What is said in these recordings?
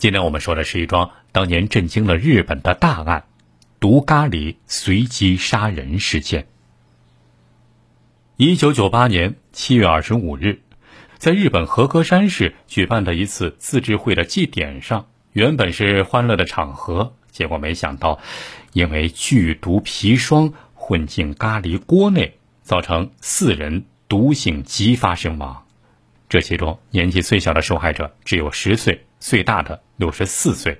今天我们说的是一桩当年震惊了日本的大案——毒咖喱随机杀人事件。一九九八年七月二十五日，在日本和歌山市举办的一次自治会的祭典上，原本是欢乐的场合，结果没想到，因为剧毒砒霜混进咖喱锅内，造成四人毒性激发身亡。这其中，年纪最小的受害者只有十岁。最大的六十四岁，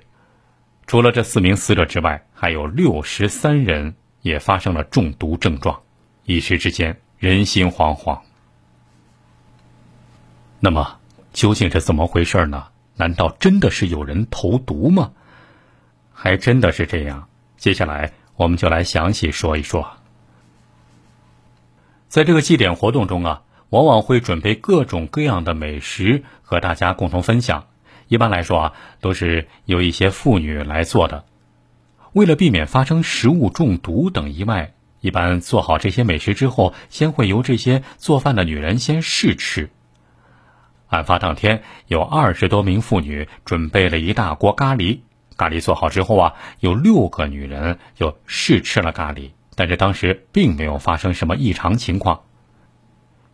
除了这四名死者之外，还有六十三人也发生了中毒症状，一时之间人心惶惶。那么究竟是怎么回事呢？难道真的是有人投毒吗？还真的是这样？接下来我们就来详细说一说。在这个祭典活动中啊，往往会准备各种各样的美食和大家共同分享。一般来说啊，都是由一些妇女来做的。为了避免发生食物中毒等意外，一般做好这些美食之后，先会由这些做饭的女人先试吃。案发当天，有二十多名妇女准备了一大锅咖喱。咖喱做好之后啊，有六个女人就试吃了咖喱，但是当时并没有发生什么异常情况。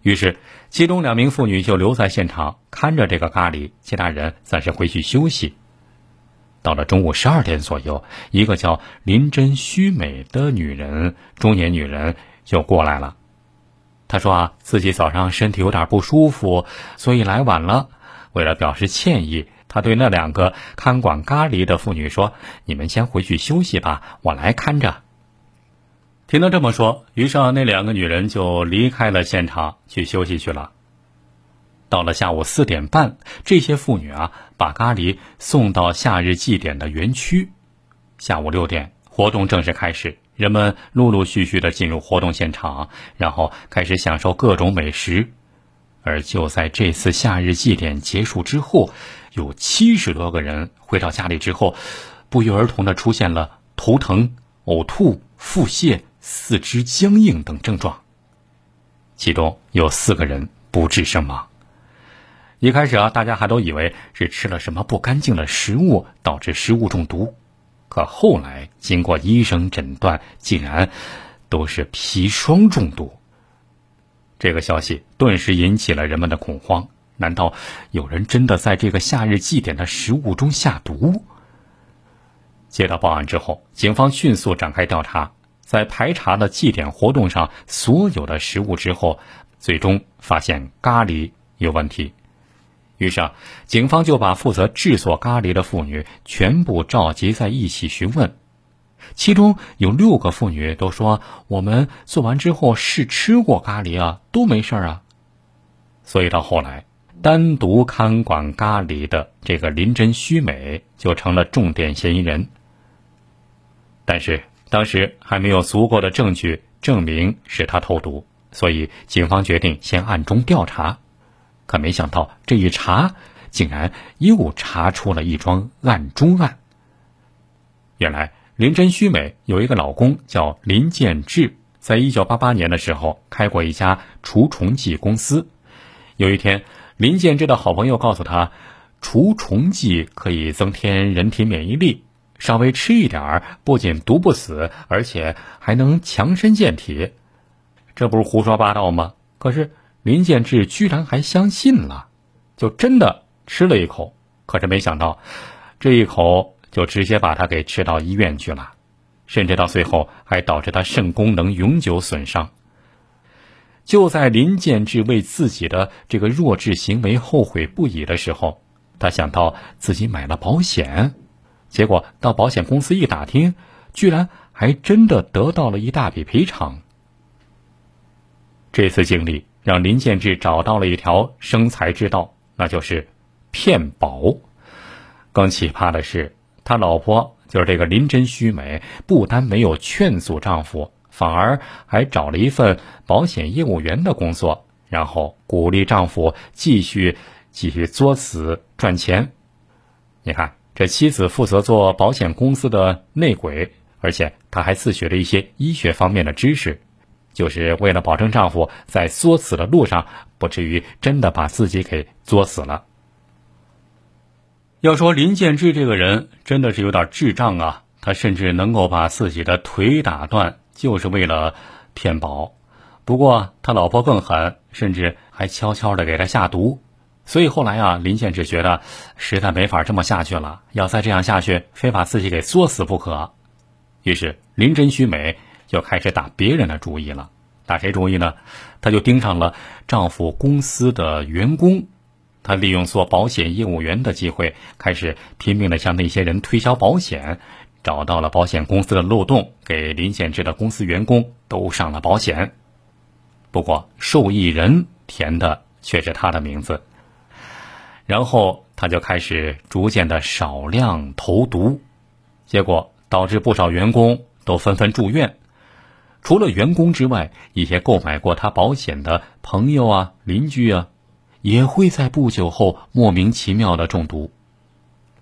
于是，其中两名妇女就留在现场看着这个咖喱，其他人暂时回去休息。到了中午十二点左右，一个叫林真须美的女人，中年女人就过来了。她说啊，自己早上身体有点不舒服，所以来晚了。为了表示歉意，她对那两个看管咖喱的妇女说：“你们先回去休息吧，我来看着。”听他这么说，于是，那两个女人就离开了现场去休息去了。到了下午四点半，这些妇女啊，把咖喱送到夏日祭典的园区。下午六点，活动正式开始，人们陆陆续续的进入活动现场，然后开始享受各种美食。而就在这次夏日祭典结束之后，有七十多个人回到家里之后，不约而同的出现了头疼、呕吐、腹泻。四肢僵硬等症状，其中有四个人不治身亡。一开始啊，大家还都以为是吃了什么不干净的食物导致食物中毒，可后来经过医生诊断，竟然都是砒霜中毒。这个消息顿时引起了人们的恐慌。难道有人真的在这个夏日祭典的食物中下毒？接到报案之后，警方迅速展开调查。在排查了祭典活动上所有的食物之后，最终发现咖喱有问题。于是啊，警方就把负责制作咖喱的妇女全部召集在一起询问。其中有六个妇女都说：“我们做完之后试吃过咖喱啊，都没事啊。”所以到后来，单独看管咖喱的这个林真须美就成了重点嫌疑人。但是。当时还没有足够的证据证明是他投毒，所以警方决定先暗中调查。可没想到这一查，竟然又查出了一桩案中案。原来林真须美有一个老公叫林建志，在一九八八年的时候开过一家除虫剂公司。有一天，林建志的好朋友告诉他，除虫剂可以增添人体免疫力。稍微吃一点儿，不仅毒不死，而且还能强身健体，这不是胡说八道吗？可是林建志居然还相信了，就真的吃了一口。可是没想到，这一口就直接把他给吃到医院去了，甚至到最后还导致他肾功能永久损伤。就在林建志为自己的这个弱智行为后悔不已的时候，他想到自己买了保险。结果到保险公司一打听，居然还真的得到了一大笔赔偿。这次经历让林建志找到了一条生财之道，那就是骗保。更奇葩的是，他老婆就是这个林真须美，不单没有劝阻丈夫，反而还找了一份保险业务员的工作，然后鼓励丈夫继续继续作死赚钱。你看。这妻子负责做保险公司的内鬼，而且她还自学了一些医学方面的知识，就是为了保证丈夫在作死的路上不至于真的把自己给作死了。要说林建志这个人真的是有点智障啊，他甚至能够把自己的腿打断，就是为了骗保。不过他老婆更狠，甚至还悄悄的给他下毒。所以后来啊，林建志觉得实在没法这么下去了，要再这样下去，非把自己给作死不可。于是林真须美就开始打别人的主意了。打谁主意呢？她就盯上了丈夫公司的员工。她利用做保险业务员的机会，开始拼命的向那些人推销保险，找到了保险公司的漏洞，给林建志的公司员工都上了保险。不过受益人填的却是她的名字。然后他就开始逐渐的少量投毒，结果导致不少员工都纷纷住院。除了员工之外，一些购买过他保险的朋友啊、邻居啊，也会在不久后莫名其妙的中毒。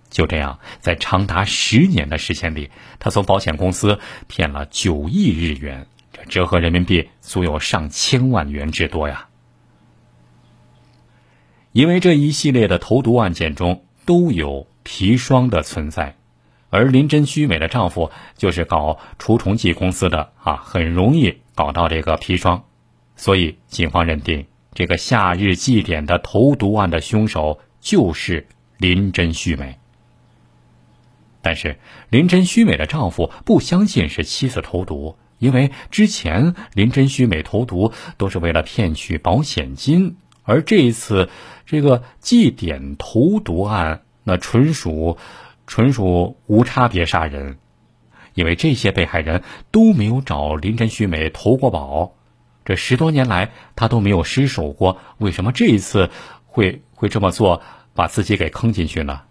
就这样，在长达十年的时间里，他从保险公司骗了九亿日元，这折合人民币足有上千万元之多呀。因为这一系列的投毒案件中都有砒霜的存在。而林真须美的丈夫就是搞除虫剂公司的啊，很容易搞到这个砒霜，所以警方认定这个夏日祭典的投毒案的凶手就是林真须美。但是林真须美的丈夫不相信是妻子投毒，因为之前林真须美投毒都是为了骗取保险金，而这一次这个祭典投毒案那纯属。纯属无差别杀人，因为这些被害人都没有找林真须美投过保，这十多年来他都没有失手过，为什么这一次会会这么做，把自己给坑进去呢？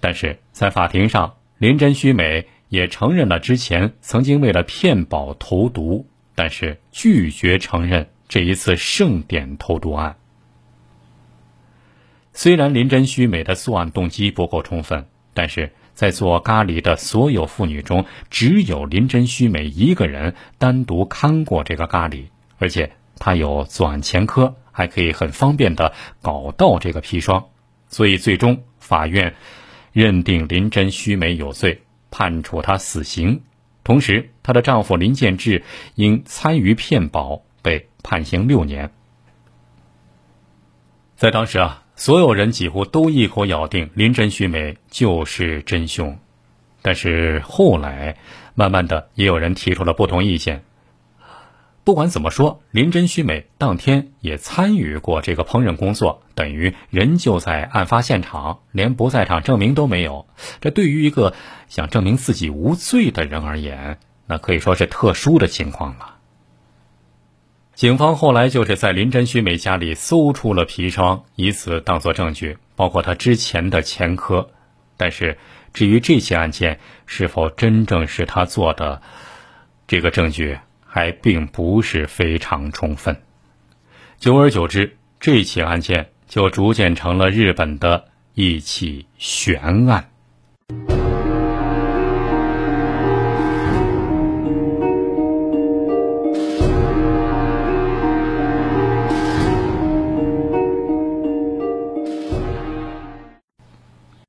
但是在法庭上，林真须美也承认了之前曾经为了骗保投毒，但是拒绝承认这一次盛典投毒案。虽然林真须美的作案动机不够充分，但是在做咖喱的所有妇女中，只有林真须美一个人单独看过这个咖喱，而且她有作案前科，还可以很方便的搞到这个砒霜，所以最终法院认定林真须美有罪，判处她死刑。同时，她的丈夫林建志因参与骗保被判刑六年。在当时啊。所有人几乎都一口咬定林真须美就是真凶，但是后来，慢慢的也有人提出了不同意见。不管怎么说，林真须美当天也参与过这个烹饪工作，等于人就在案发现场，连不在场证明都没有。这对于一个想证明自己无罪的人而言，那可以说是特殊的情况了。警方后来就是在林真须美家里搜出了砒霜，以此当做证据，包括他之前的前科。但是，至于这起案件是否真正是他做的，这个证据还并不是非常充分。久而久之，这起案件就逐渐成了日本的一起悬案。